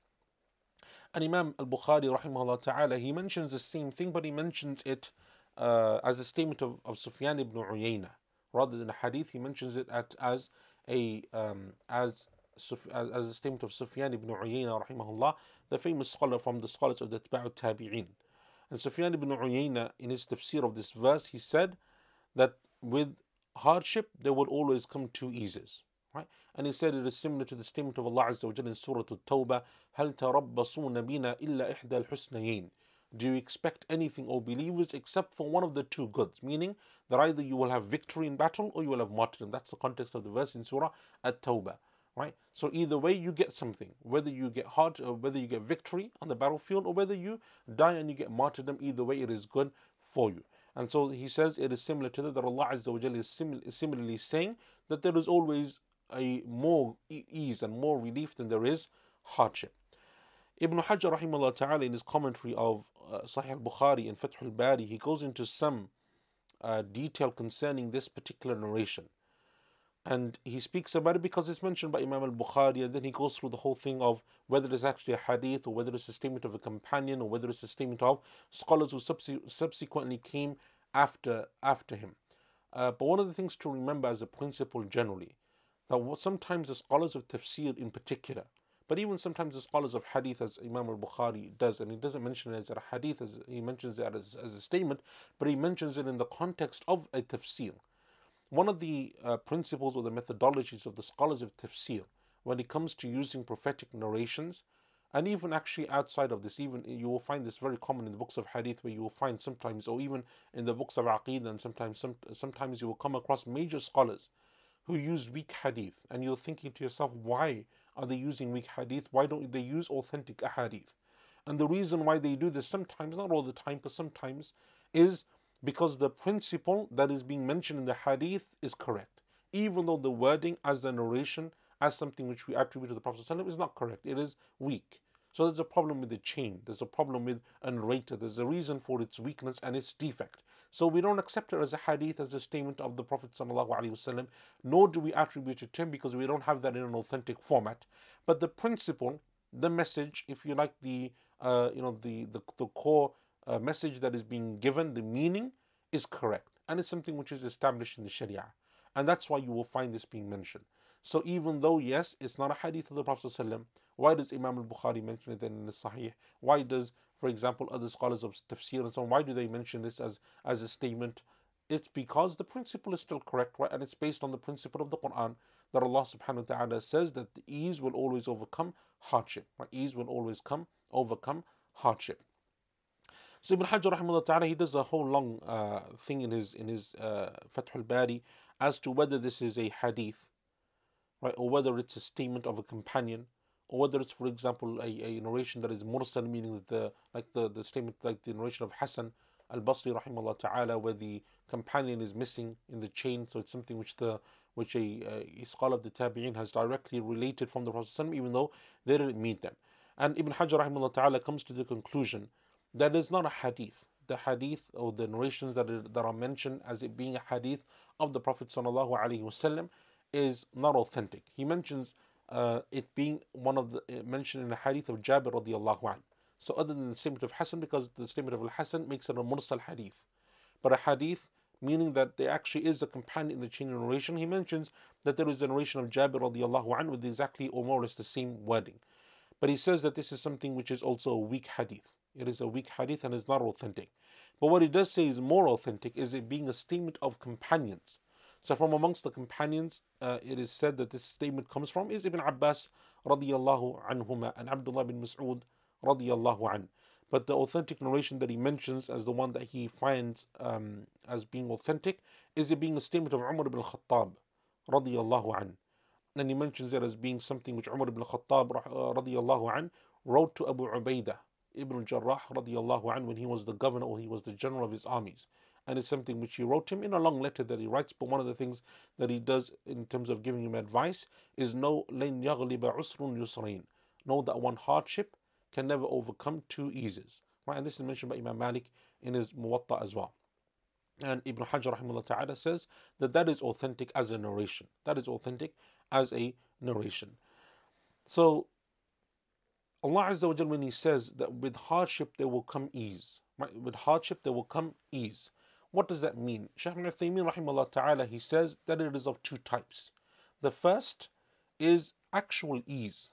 [SPEAKER 1] And Imam al Bukhari, rahimahullah ta'ala, he mentions the same thing, but he mentions it uh, as a statement of, of Sufyan ibn Uyayna. Rather than a hadith, he mentions it at, as a um, as, as, a statement of Sufyan ibn Uyayna, rahimahullah, the famous scholar from the scholars of the Tba'u Tabi'in. And Sufyan ibn Uyayna, in his tafsir of this verse, he said that with hardship there will always come two eases. Right? And he said it is similar to the statement of Allah Azza wa Jalla in Surah At-Tawbah, هَلْ تَرَبَّصُونَ بِنَا إِلَّا إِحْدَى الْحُسْنَيَيْنِ Do you expect anything, O believers, except for one of the two goods? Meaning that either you will have victory in battle or you will have martyrdom. That's the context of the verse in Surah At-Tawbah. Right? So either way you get something, whether you get hard or whether you get victory on the battlefield or whether you die and you get martyrdom, either way it is good for you. And so he says it is similar to that, that Allah Azza wa Jalla is similarly saying that there is always a more ease and more relief than there is hardship. Ibn Hajar rahimahullah ta'ala in his commentary of uh, Sahih al-Bukhari and Fath al-Bari, he goes into some uh, detail concerning this particular narration. And he speaks about it because it's mentioned by Imam al-Bukhari and then he goes through the whole thing of whether it's actually a hadith or whether it's a statement of a companion or whether it's a statement of scholars who subsequently came after, after him. Uh, but one of the things to remember as a principle generally that sometimes the scholars of tafsir in particular, but even sometimes the scholars of hadith, as Imam al Bukhari does, and he doesn't mention it as a hadith, as he mentions it as, as a statement, but he mentions it in the context of a tafsir. One of the uh, principles or the methodologies of the scholars of tafsir, when it comes to using prophetic narrations, and even actually outside of this, even you will find this very common in the books of hadith, where you will find sometimes, or even in the books of aqidah, and sometimes, some, sometimes you will come across major scholars who use weak hadith, and you're thinking to yourself, why are they using weak hadith? Why don't they use authentic hadith? And the reason why they do this sometimes, not all the time, but sometimes, is because the principle that is being mentioned in the hadith is correct. Even though the wording as the narration as something which we attribute to the Prophet ﷺ is not correct. It is weak. So there's a problem with the chain. There's a problem with a narrator. There's a reason for its weakness and its defect. So we don't accept it as a hadith, as a statement of the Prophet ﷺ, nor do we attribute it to him because we don't have that in an authentic format. But the principle, the message, if you like, the uh, you know the the, the core uh, message that is being given, the meaning is correct, and it's something which is established in the Sharia, and that's why you will find this being mentioned. So even though yes, it's not a hadith of the Prophet ﷺ, why does Imam al-Bukhari mention it then in the Sahih? Why does for example, other scholars of tafsir and so on, why do they mention this as, as a statement? It's because the principle is still correct, right? And it's based on the principle of the Quran that Allah subhanahu wa ta'ala says that ease will always overcome hardship. Right? Ease will always come, overcome hardship. So Ibn Hajar rahimahullah ta'ala, he does a whole long uh, thing in his in his uh, Fath al-Bari as to whether this is a hadith, right, or whether it's a statement of a companion, or whether it's, for example, a, a narration that is mursal, meaning that the like the, the statement like the narration of Hassan al-Basri rahimahullah ta'ala, where the companion is missing in the chain, so it's something which the which a, a scholar of the Tabi'in has directly related from the Prophet even though they didn't meet them. And Ibn Hajar rahimahullah ta'ala comes to the conclusion that it's not a hadith. The hadith or the narrations that are, that are mentioned as it being a hadith of the Prophet wasallam is not authentic. He mentions uh, it being one of the uh, mentioned in the hadith of Jabir radiallahu anh. So other than the statement of Hassan, because the statement of Al-Hassan makes it a mursal hadith. But a hadith, meaning that there actually is a companion in the chain of narration, he mentions that there is a narration of Jabir radiallahu anh with exactly or more or less the same wording. But he says that this is something which is also a weak hadith. It is a weak hadith and is not authentic. But what he does say is more authentic is it being a statement of companions. So from amongst the companions, uh, it is said that this statement comes from is Ibn Abbas radiyallahu anhuma and Abdullah bin Mas'ud radiyallahu an. But the authentic narration that he mentions as the one that he finds um, as being authentic is it being a statement of Umar ibn Khattab radiyallahu an. And he mentions it as being something which Umar ibn Khattab uh, radiyallahu an wrote to Abu Ubaidah ibn al-Jarrah radiyallahu an when he was the governor or he was the general of his armies and it's something which he wrote him in a long letter that he writes. But one of the things that he does in terms of giving him advice is know لَن يَغْلِبَ عُسْرٌ يُسْرَيْن Know that one hardship can never overcome two eases. Right, and this is mentioned by Imam Malik in his Muwatta as well. And Ibn Hajar rahimahullah ta'ala says that that is authentic as a narration. That is authentic as a narration. So Allah Azza wa when He says that with hardship there will come ease. Right? With hardship there will come ease. What does that mean? Shaykh ibn Uthaymeen rahimahullah ta'ala, he says that it is of two types. The first is actual ease.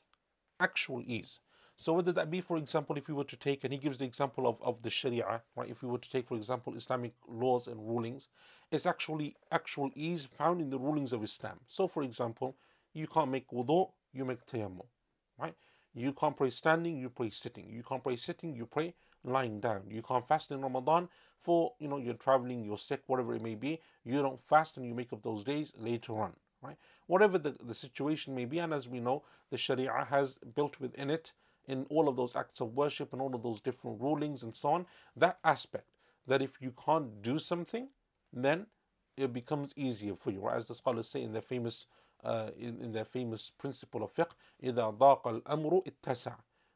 [SPEAKER 1] Actual ease. So whether that be, for example, if we were to take, and he gives the example of, of the Sharia, right? If we were to take, for example, Islamic laws and rulings, it's actually actual ease found in the rulings of Islam. So for example, you can't make wudu, you make tayammum, right? You can't pray standing, you pray sitting. You can't pray sitting, you pray lying down. You can't fast in Ramadan for you know you're traveling, you're sick, whatever it may be. You don't fast and you make up those days later on, right? Whatever the, the situation may be, and as we know, the Sharia has built within it in all of those acts of worship and all of those different rulings and so on, that aspect that if you can't do something, then it becomes easier for you. As the scholars say in their famous uh, in, in their famous principle of fiqh, إذا ضاق الأمر اتسع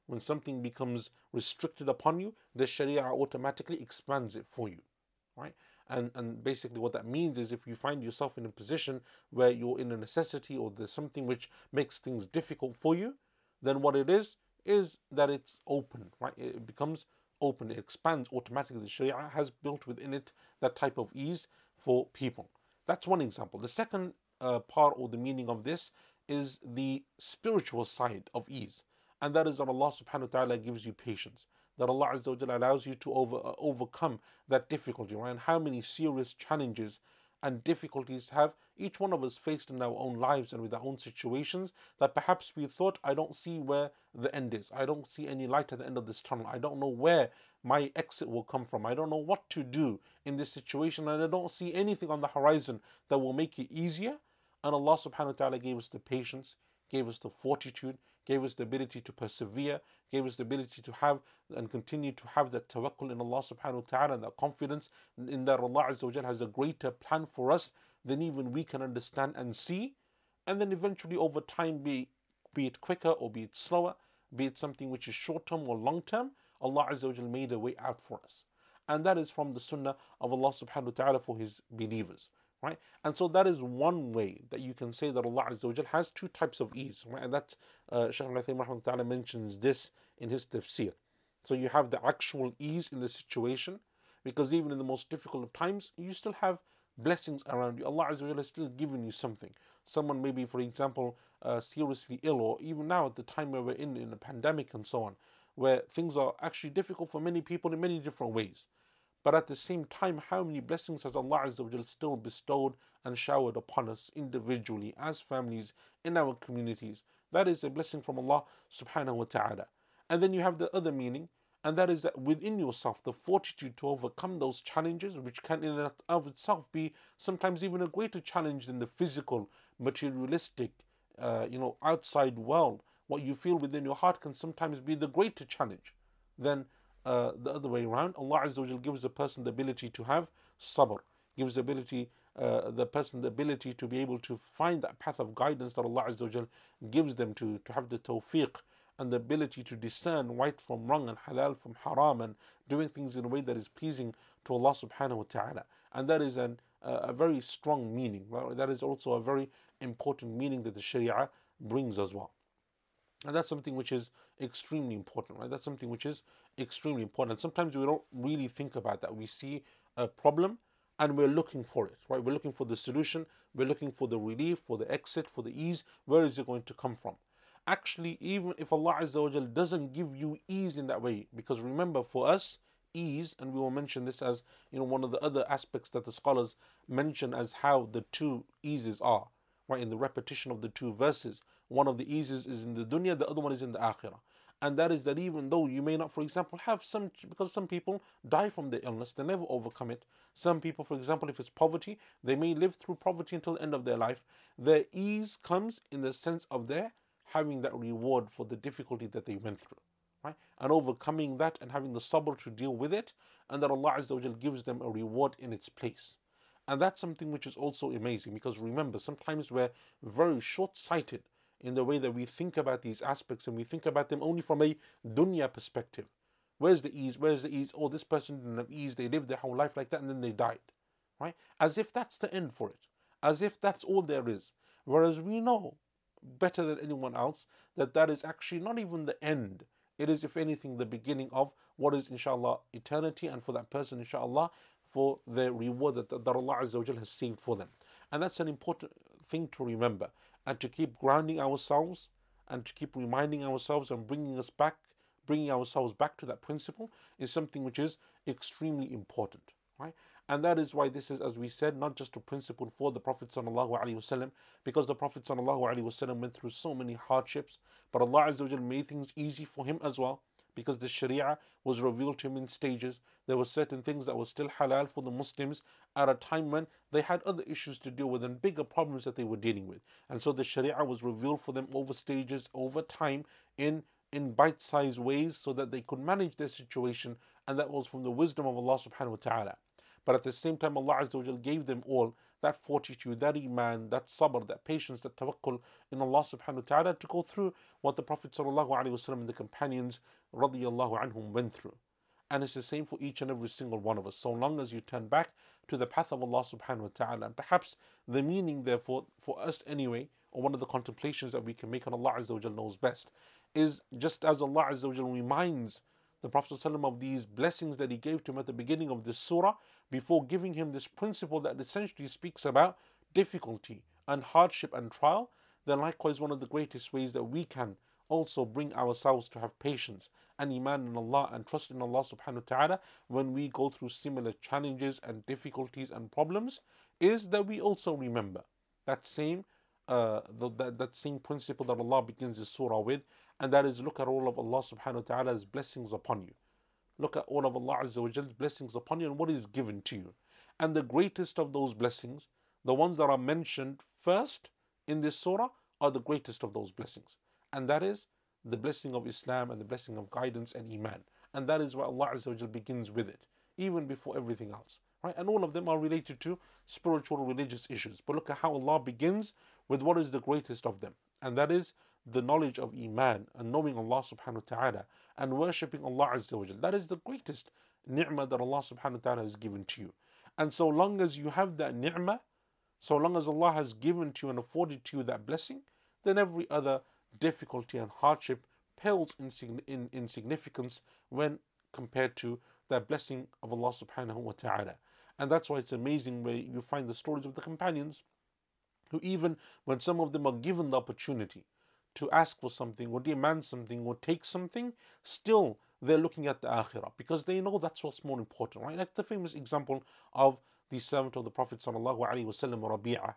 [SPEAKER 1] when something becomes restricted upon you, the Sharia automatically expands it for you. Right? And and basically what that means is if you find yourself in a position where you're in a necessity or there's something which makes things difficult for you, then what it is is that it's open, right? It becomes open, it expands automatically. The Sharia has built within it that type of ease for people. That's one example. The second uh, part or the meaning of this is the spiritual side of ease and that is that Allah subhanahu wa ta'ala gives you patience. That Allah Azza wa allows you to over, uh, overcome that difficulty, right? And how many serious challenges and difficulties have each one of us faced in our own lives and with our own situations that perhaps we thought, I don't see where the end is. I don't see any light at the end of this tunnel. I don't know where my exit will come from. I don't know what to do in this situation, and I don't see anything on the horizon that will make it easier. And Allah subhanahu wa ta'ala gave us the patience, gave us the fortitude, gave us the ability to persevere, gave us the ability to have and continue to have that tawakkul in Allah subhanahu wa ta'ala and that confidence in that Allah Azza wa has a greater plan for us than even we can understand and see. and then eventually over time, be, be it quicker or be it slower, be it something which is short term or long term, Allah Azza wa made a way out for us. And that is from the sunnah of Allah subhanahu wa ta'ala for His believers. Right? And so that is one way that you can say that Allah Azza wa Jal has two types of ease. Right? And that uh, Shaykh al mentions this in his tafsir. So you have the actual ease in the situation, because even in the most difficult of times, you still have blessings around you. Allah Azza wa Jal has still given you something. Someone may be, for example, uh, seriously ill, or even now at the time where we're in, in a pandemic and so on, where things are actually difficult for many people in many different ways. But at the same time, how many blessings has Allah Azza still bestowed and showered upon us individually, as families, in our communities? That is a blessing from Allah subhanahu wa ta'ala. And then you have the other meaning, and that is that within yourself, the fortitude to overcome those challenges, which can in and of itself be sometimes even a greater challenge than the physical, materialistic, uh, you know, outside world. What you feel within your heart can sometimes be the greater challenge than uh, the other way around. Allah Azza wa gives a person the ability to have sabr, gives the ability, uh, the person the ability to be able to find that path of guidance that Allah Azza wa gives them to, to have the tawfiq and the ability to discern right from wrong and halal from haram and doing things in a way that is pleasing to Allah subhanahu wa ta'ala. And that is an, uh, a very strong meaning. Right? That is also a very important meaning that the Sharia brings as well. And that's something which is extremely important, right? That's something which is extremely important. Sometimes we don't really think about that. We see a problem and we're looking for it, right? We're looking for the solution, we're looking for the relief, for the exit, for the ease. Where is it going to come from? Actually, even if Allah Azza wa doesn't give you ease in that way, because remember, for us, ease, and we will mention this as you know one of the other aspects that the scholars mention as how the two eases are, right? In the repetition of the two verses, one of the eases is in the dunya, the other one is in the akhirah. And that is that even though you may not, for example, have some, because some people die from the illness, they never overcome it. Some people, for example, if it's poverty, they may live through poverty until the end of their life. Their ease comes in the sense of their having that reward for the difficulty that they went through. Right? And overcoming that and having the sabr to deal with it, and that Allah Azza gives them a reward in its place. And that's something which is also amazing because remember, sometimes we're very short sighted in the way that we think about these aspects and we think about them only from a dunya perspective. Where's the ease? Where's the ease? Oh, this person didn't have ease, they lived their whole life like that and then they died. Right? As if that's the end for it. As if that's all there is. Whereas we know better than anyone else that that is actually not even the end. It is, if anything, the beginning of what is, inshallah, eternity, and for that person, inshallah, for the reward that, that Allah Azza has saved for them. And that's an important thing to remember and to keep grounding ourselves and to keep reminding ourselves and bringing us back, bringing ourselves back to that principle is something which is extremely important, right? And that is why this is, as we said, not just a principle for the Prophet wasallam, because the Prophet wasallam went through so many hardships, but Allah made things easy for him as well because the Sharia was revealed to him in stages. There were certain things that were still halal for the Muslims at a time when they had other issues to deal with and bigger problems that they were dealing with. And so the Sharia was revealed for them over stages, over time, in in bite-sized ways so that they could manage their situation and that was from the wisdom of Allah subhanahu wa ta'ala. But at the same time Allah Azza gave them all that fortitude, that iman, that sabr, that patience, that tawakkul in Allah subhanahu wa ta'ala to go through what the Prophet sallallahu and the companions radiallahu anhum went through. And it's the same for each and every single one of us. So long as you turn back to the path of Allah subhanahu wa ta'ala. And perhaps the meaning therefore for us anyway, or one of the contemplations that we can make on Allah Azza knows best, is just as Allah Azza reminds the Prophet ﷺ of these blessings that he gave to him at the beginning of this surah before giving him this principle that essentially speaks about difficulty and hardship and trial, then likewise one of the greatest ways that we can also bring ourselves to have patience and iman in Allah and trust in Allah subhanahu wa ta'ala when we go through similar challenges and difficulties and problems is that we also remember that same uh, the, that, that same principle that Allah begins the surah with and that is look at all of Allah subhanahu wa ta'ala's blessings upon you. Look at all of Allah Azza wa blessings upon you and what is given to you. And the greatest of those blessings, the ones that are mentioned first in this surah, are the greatest of those blessings. And that is the blessing of Islam and the blessing of guidance and Iman. And that is why Allah Azza wa begins with it, even before everything else. right? And all of them are related to spiritual religious issues. But look at how Allah begins with what is the greatest of them, and that is the knowledge of Iman and knowing Allah subhanahu wa ta'ala and worshipping Allah Azza wa That is the greatest ni'mah that Allah subhanahu wa ta'ala has given to you. And so long as you have that ni'mah, so long as Allah has given to you and afforded to you that blessing, then every other difficulty and hardship pales in, in, in significance when compared to that blessing of Allah subhanahu wa ta'ala. And that's why it's amazing where you find the stories of the companions who, even when some of them are given the opportunity to ask for something or demand something or take something, still they're looking at the akhirah because they know that's what's more important, right? Like the famous example of the servant of the Prophet sallallahu alaihi wasallam, Rabi'ah.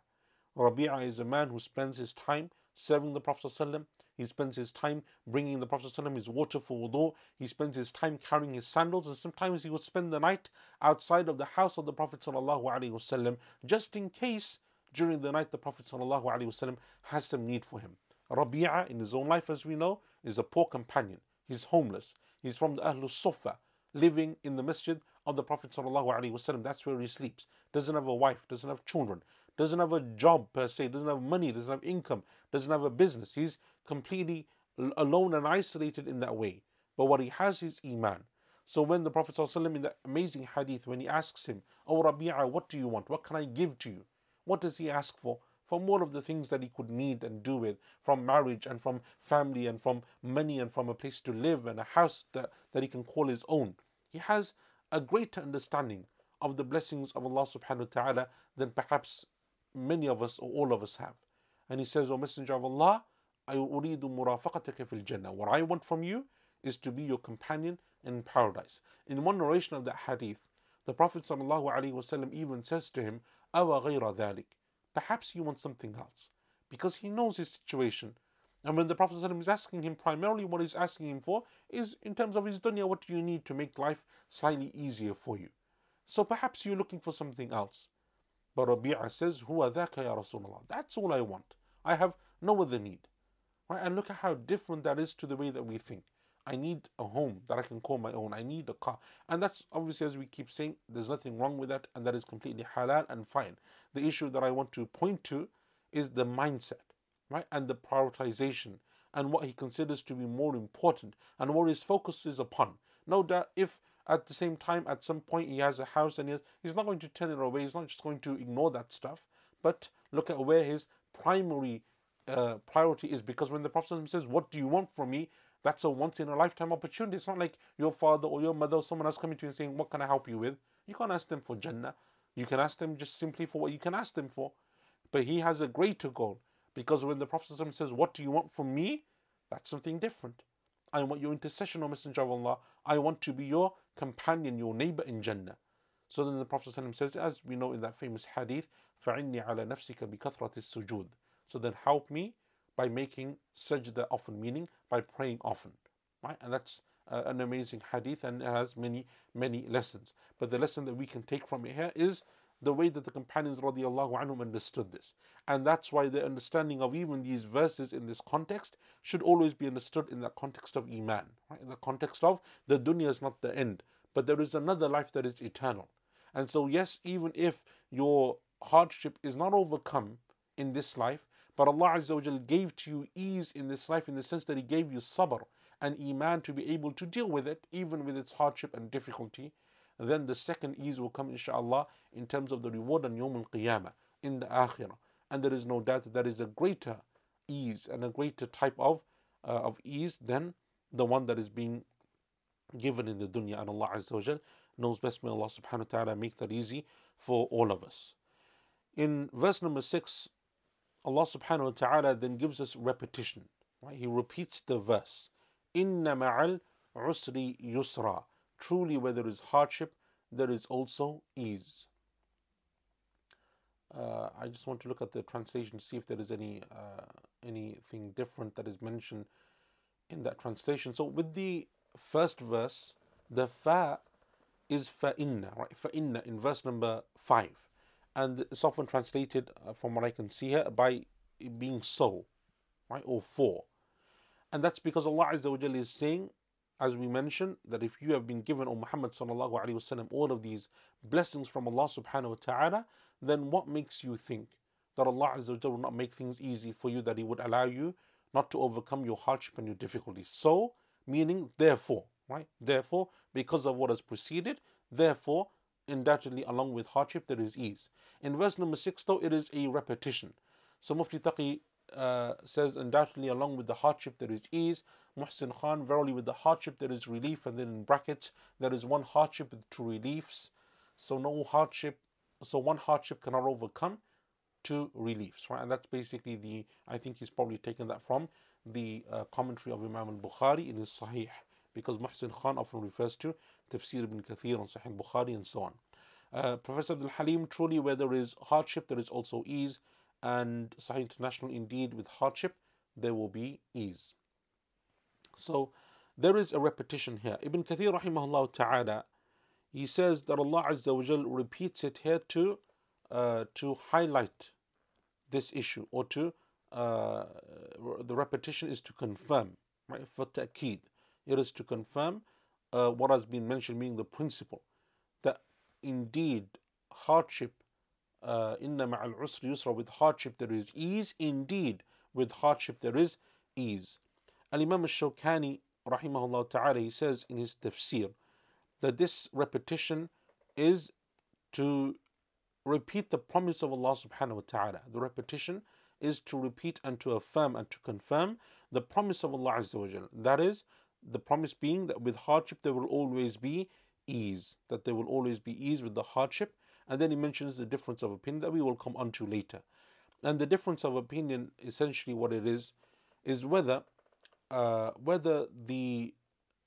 [SPEAKER 1] Rabi'ah is a man who spends his time serving the Prophet sallallahu he spends his time bringing the Prophet ﷺ his water for wudu. He spends his time carrying his sandals, and sometimes he would spend the night outside of the house of the Prophet ﷺ just in case during the night the Prophet ﷺ has some need for him. Rabi'a, in his own life, as we know, is a poor companion. He's homeless. He's from the Ahlul Sufa, living in the masjid of the Prophet ﷺ. That's where he sleeps. Doesn't have a wife, doesn't have children, doesn't have a job per se, doesn't have money, doesn't have income, doesn't have a business. He's completely alone and isolated in that way. But what he has is Iman. So when the Prophet ﷺ in the amazing hadith, when he asks him, Oh Rabi'a, what do you want? What can I give to you? What does he ask for? For more of the things that he could need and do with, from marriage and from family and from money and from a place to live and a house that, that he can call his own. He has a greater understanding of the blessings of Allah subhanahu wa ta'ala than perhaps many of us or all of us have. And he says, O Messenger of Allah, I أريد مرافقتك في الجنة. What I want from you is to be your companion in paradise. In one narration of that hadith, the Prophet ﷺ even says to him, أو غير ذلك. perhaps you want something else because he knows his situation. And when the Prophet ﷺ is asking him, primarily what he's asking him for is in terms of his dunya, what do you need to make life slightly easier for you? So perhaps you're looking for something else. But Rabi'a says, are that ya Rasulullah. That's all I want. I have no other need. Right? And look at how different that is to the way that we think. I need a home that I can call my own. I need a car. And that's obviously, as we keep saying, there's nothing wrong with that, and that is completely halal and fine. The issue that I want to point to is the mindset, right? And the prioritization and what he considers to be more important and what his focus is upon. No doubt, if at the same time, at some point, he has a house and he has, he's not going to turn it away, he's not just going to ignore that stuff, but look at where his primary uh, priority is because when the Prophet says, What do you want from me? That's a once in a lifetime opportunity. It's not like your father or your mother or someone else coming to you and saying, What can I help you with? You can't ask them for Jannah. You can ask them just simply for what you can ask them for. But he has a greater goal because when the Prophet says, What do you want from me? That's something different. I want your intercession, O Messenger of Allah. I want to be your companion, your neighbor in Jannah. So then the Prophet says, as we know in that famous hadith, فَعِنِّي عَلَى نَفْسِكَ بِكَثْرَةِ السُّجُودِ so then help me by making sajda often, meaning by praying often. Right? And that's uh, an amazing hadith and it has many, many lessons. But the lesson that we can take from it here is the way that the companions radiallahu understood this. And that's why the understanding of even these verses in this context should always be understood in the context of Iman, right? In the context of the dunya is not the end, but there is another life that is eternal. And so, yes, even if your hardship is not overcome in this life, but Allah Azza wa Jal gave to you ease in this life in the sense that He gave you sabr and iman to be able to deal with it, even with its hardship and difficulty. Then the second ease will come, inshallah, in terms of the reward on Yawm al Qiyamah, in the Akhirah. And there is no doubt that there is a greater ease and a greater type of, uh, of ease than the one that is being given in the dunya. And Allah Azza wa Jal knows best. May Allah subhanahu wa ta'ala make that easy for all of us. In verse number 6, Allah subhanahu wa ta'ala then gives us repetition. Right? He repeats the verse. Inna ma'al usri yusra. Truly, where there is hardship, there is also ease. Uh, I just want to look at the translation to see if there is any uh, anything different that is mentioned in that translation. So with the first verse, the fa is fa inna, right? Fa inna in verse number five and it's often translated uh, from what I can see here by being so, right, or for. And that's because Allah Azza wa is saying as we mentioned, that if you have been given, O Muhammad sallallahu alaihi wasallam, all of these blessings from Allah subhanahu wa ta'ala, then what makes you think that Allah Azza wa will not make things easy for you, that He would allow you not to overcome your hardship and your difficulties? So, meaning therefore, right? Therefore, because of what has preceded, therefore, undoubtedly along with hardship there is ease. In verse number six, though, it is a repetition. So Mufti Taqi uh, says, undoubtedly along with the hardship there is ease. Muhsin Khan, verily with the hardship there is relief, and then in brackets there is one hardship with two reliefs. So no hardship, so one hardship cannot overcome two reliefs, right? And that's basically the. I think he's probably taken that from the uh, commentary of Imam al Bukhari in his Sahih, because Muhsin Khan often refers to Tafsir ibn Kathir on Sahih Bukhari and so on. Uh, Professor Abdel Haleem, truly where there is hardship, there is also ease, and Sahih International, indeed, with hardship, there will be ease. So there is a repetition here. Ibn Kathir rahimahullah ta'ala, he says that Allah Azza wa Jal repeats it here to uh, to highlight this issue or to uh, the repetition is to confirm, right? For ta'keed. It is to confirm uh, what has been mentioned, meaning the principle that indeed hardship, uh, inna ma'al usri yusra, with hardship there is ease. Indeed, with hardship there is ease. Al Imam al Shawkani, rahimahullah ta'ala, he says in his tafsir that this repetition is to repeat the promise of Allah subhanahu wa ta'ala. The repetition is to repeat and to affirm and to confirm the promise of Allah Azza wa. That is, the promise being that with hardship there will always be ease, that there will always be ease with the hardship. And then he mentions the difference of opinion that we will come on to later. And the difference of opinion, essentially, what it is, is whether uh, whether the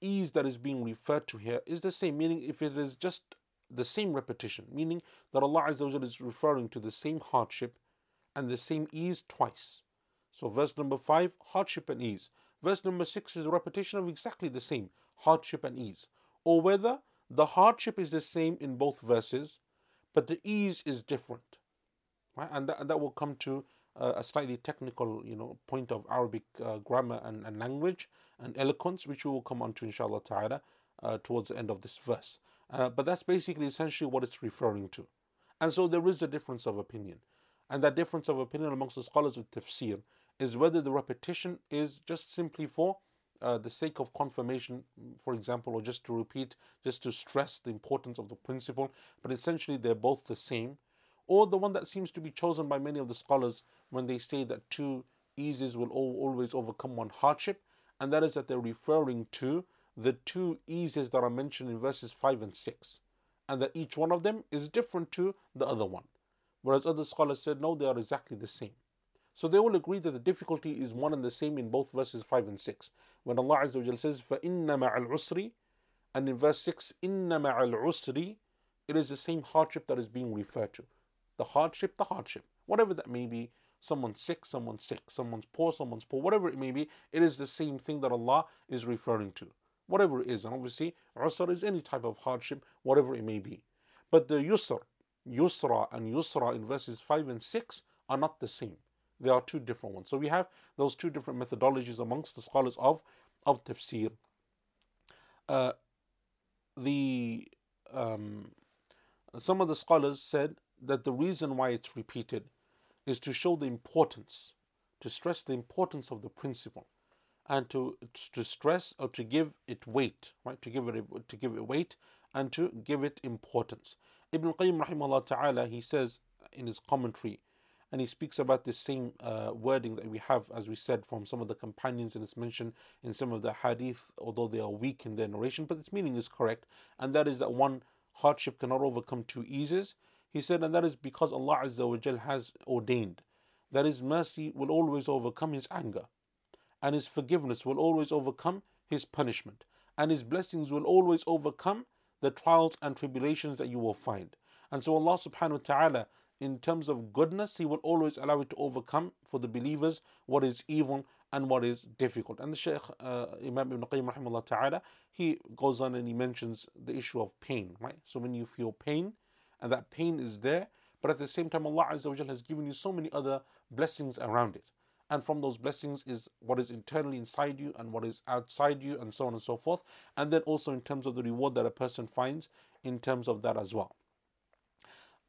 [SPEAKER 1] ease that is being referred to here is the same, meaning if it is just the same repetition, meaning that Allah Azza is referring to the same hardship and the same ease twice. So, verse number five, hardship and ease. Verse number six is a repetition of exactly the same hardship and ease. Or whether the hardship is the same in both verses, but the ease is different. Right? And, that, that will come to uh, a slightly technical you know, point of Arabic uh, grammar and, and, language and eloquence, which we will come on to inshallah ta'ala uh, towards the end of this verse. Uh, but that's basically essentially what it's referring to. And so there is a difference of opinion. And that difference of opinion amongst the scholars of tafsir is whether the repetition is just simply for uh, the sake of confirmation, for example, or just to repeat, just to stress the importance of the principle, but essentially they're both the same. Or the one that seems to be chosen by many of the scholars when they say that two eases will always overcome one hardship, and that is that they're referring to the two eases that are mentioned in verses 5 and 6, and that each one of them is different to the other one. Whereas other scholars said, no, they are exactly the same. So they all agree that the difficulty is one and the same in both verses 5 and 6. When Allah Azza wa says, فَإِنَّ مَعَ الْعُسْرِ and in verse 6, إِنَّ مَعَ الْعُسْرِ it is the same hardship that is being referred to. The hardship, the hardship. Whatever that may be, someone's sick, someone's sick, someone's poor, someone's poor, whatever it may be, it is the same thing that Allah is referring to. Whatever it is, and obviously, usr is any type of hardship, whatever it may be. But the yusr, yusra and yusra in verses 5 and 6 are not the same. They are two different ones. So we have those two different methodologies amongst the scholars of, of tafsir. Uh, the um, some of the scholars said that the reason why it's repeated is to show the importance, to stress the importance of the principle, and to to stress or to give it weight, right? To give it to give it weight and to give it importance. Ibn Qayyim rahimahullah ta'ala he says in his commentary and he speaks about the same uh, wording that we have, as we said, from some of the companions, and it's mentioned in some of the hadith, although they are weak in their narration, but its meaning is correct, and that is that one hardship cannot overcome two eases. He said, and that is because Allah Azza wa Jal has ordained that His mercy will always overcome His anger, and His forgiveness will always overcome His punishment, and His blessings will always overcome the trials and tribulations that you will find. And so Allah subhanahu wa ta'ala in terms of goodness, He will always allow it to overcome for the believers what is evil and what is difficult. And the Shaykh uh, Imam Ibn Qayyim rahimahullah ta'ala, he goes on and he mentions the issue of pain, right? So when you feel pain, and that pain is there, but at the same time Allah Azza wa has given you so many other blessings around it. and from those blessings is what is internally inside you and what is outside you, and so on and so forth. And then also in terms of the reward that a person finds in terms of that as well.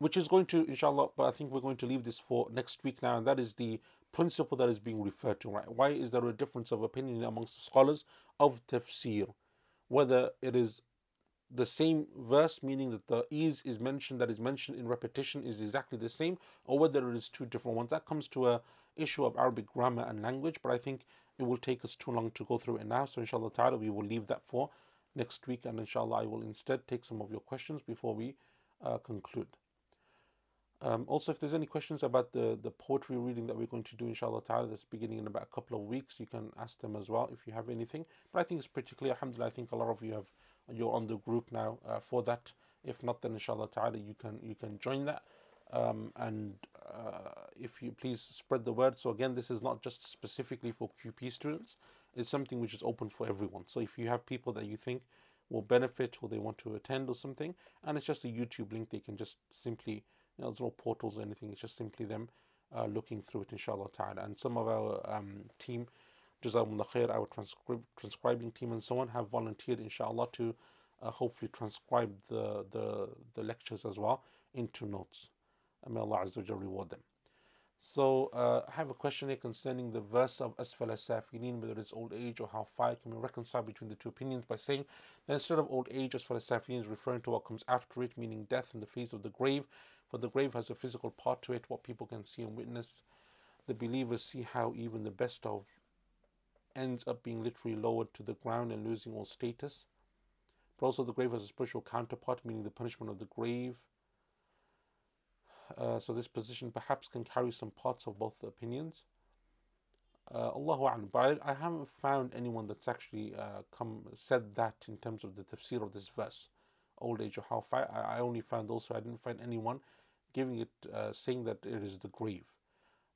[SPEAKER 1] Which is going to, inshallah, but I think we're going to leave this for next week now, and that is the principle that is being referred to, right? Why is there a difference of opinion amongst the scholars of tafsir? Whether it is the same verse, meaning that the ease is mentioned that is mentioned in repetition is exactly the same, or whether it is two different ones. That comes to a issue of Arabic grammar and language, but I think it will take us too long to go through it now. So inshallah ta'ala we will leave that for next week and inshallah I will instead take some of your questions before we uh, conclude. Um, also, if there's any questions about the, the poetry reading that we're going to do, inshallah ta'ala, that's beginning in about a couple of weeks, you can ask them as well if you have anything. But I think it's pretty clear. Alhamdulillah, I think a lot of you have you're on the group now uh, for that. If not, then inshallah ta'ala you can you can join that. Um, and uh, if you please spread the word. So again, this is not just specifically for QP students. It's something which is open for everyone. So if you have people that you think will benefit or they want to attend or something, and it's just a YouTube link, they can just simply, know, there's no portals or anything. It's just simply them uh, looking through it, inshallah ta'ala. And some of our um, team Jazakumullah khair, our transcrib- transcribing team and so on have volunteered, inshallah, to uh, hopefully transcribe the, the, the lectures as well into notes. And may Allah Azza wa reward them. So uh, I have a question here concerning the verse of Asfala Safilin, whether it's old age or how far can be reconciled between the two opinions by saying that instead of old age, Asfala Safilin is referring to what comes after it, meaning death in the face of the grave. For the grave has a physical part to it, what people can see and witness. The believers see how even the best of ends up being literally lowered to the ground and losing all status. But also, the grave has a spiritual counterpart, meaning the punishment of the grave. Uh, so, this position perhaps can carry some parts of both opinions. Uh, Allahu A'lam. But I, I, haven't found anyone that's actually uh, come said that in terms of the tafsir of this verse, old age or hellfire. I, I only found also, I didn't find anyone giving it, uh, saying that it is the grave.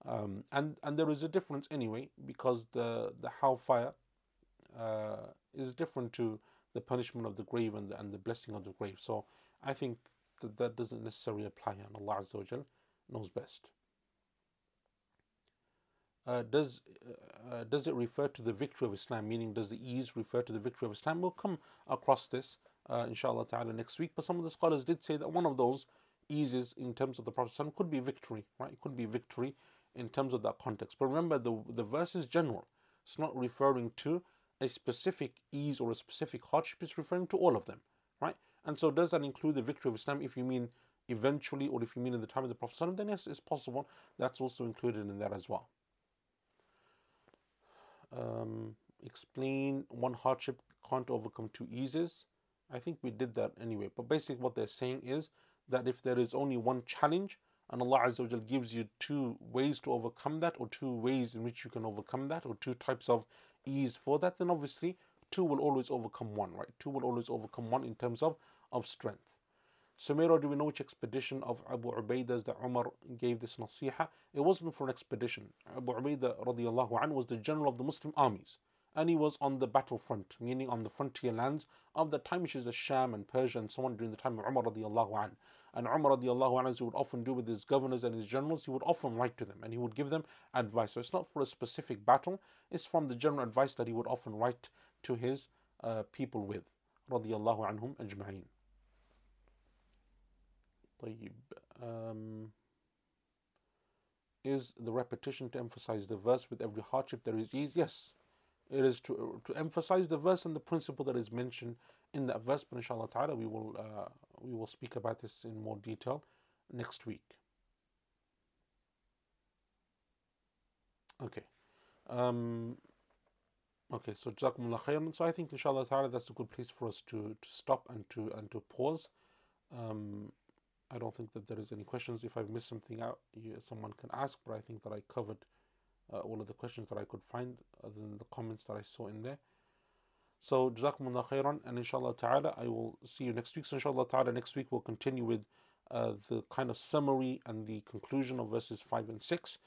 [SPEAKER 1] Um, and and there is a difference anyway because the the hellfire uh, is different to the punishment of the grave and the, and the blessing of the grave. So I think that that doesn't necessarily apply, and Allah Azza wa knows best. Uh, does uh, does it refer to the victory of Islam? Meaning, does the ease refer to the victory of Islam? We'll come across this, uh, inshallah ta'ala, next week. But some of the scholars did say that one of those eases in terms of the Prophet could be victory, right? It could be victory in terms of that context. But remember, the, the verse is general. It's not referring to a specific ease or a specific hardship, it's referring to all of them, right? And so, does that include the victory of Islam if you mean eventually or if you mean in the time of the Prophet? Then, yes, it's possible. That's also included in that as well. Um, explain one hardship can't overcome two eases. I think we did that anyway. But basically, what they're saying is that if there is only one challenge, and Allah Azza gives you two ways to overcome that, or two ways in which you can overcome that, or two types of ease for that, then obviously two will always overcome one, right? Two will always overcome one in terms of, of strength. Samira, do we know which expedition of Abu Ubaidah that Umar gave this nasiha? It wasn't for an expedition. Abu Ubaidah radiallahu anhu was the general of the Muslim armies and he was on the battlefront, meaning on the frontier lands of the time, which is the Sham and Persia and so on during the time of Umar radiallahu anhu. And Umar radiallahu anhu, as he would often do with his governors and his generals, he would often write to them and he would give them advice. So it's not for a specific battle, it's from the general advice that he would often write to his uh, people with. Radiallahu anhum ajma'een. Um, is the repetition to emphasize the verse with every hardship there is ease? Yes, it is to, to emphasize the verse and the principle that is mentioned in that verse. But inshallah ta'ala, we will, uh, we will speak about this in more detail next week. Okay. Um, okay, so Jazakumullah khairan. So I think inshallah ta'ala that's a good place for us to, to stop and to and to pause. Um, I don't think that there is any questions. If I've missed something out, you, someone can ask, but I think that I covered uh, all of the questions that I could find other than the comments that I saw in there. So Jazakumullah khairan and inshallah ta'ala I will see you next week. So inshallah ta'ala next week we'll continue with uh, the kind of summary and the conclusion of verses 5 and 6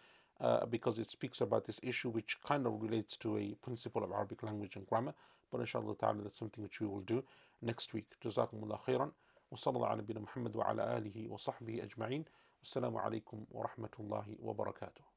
[SPEAKER 1] uh, because it speaks about this issue which kind of relates to a principle of Arabic language and grammar. But inshallah ta'ala that's something which we will do next week. Jazakumullah khairan. وصلى الله على نبينا محمد وعلى آله وصحبه أجمعين. والسلام عليكم ورحمة الله وبركاته.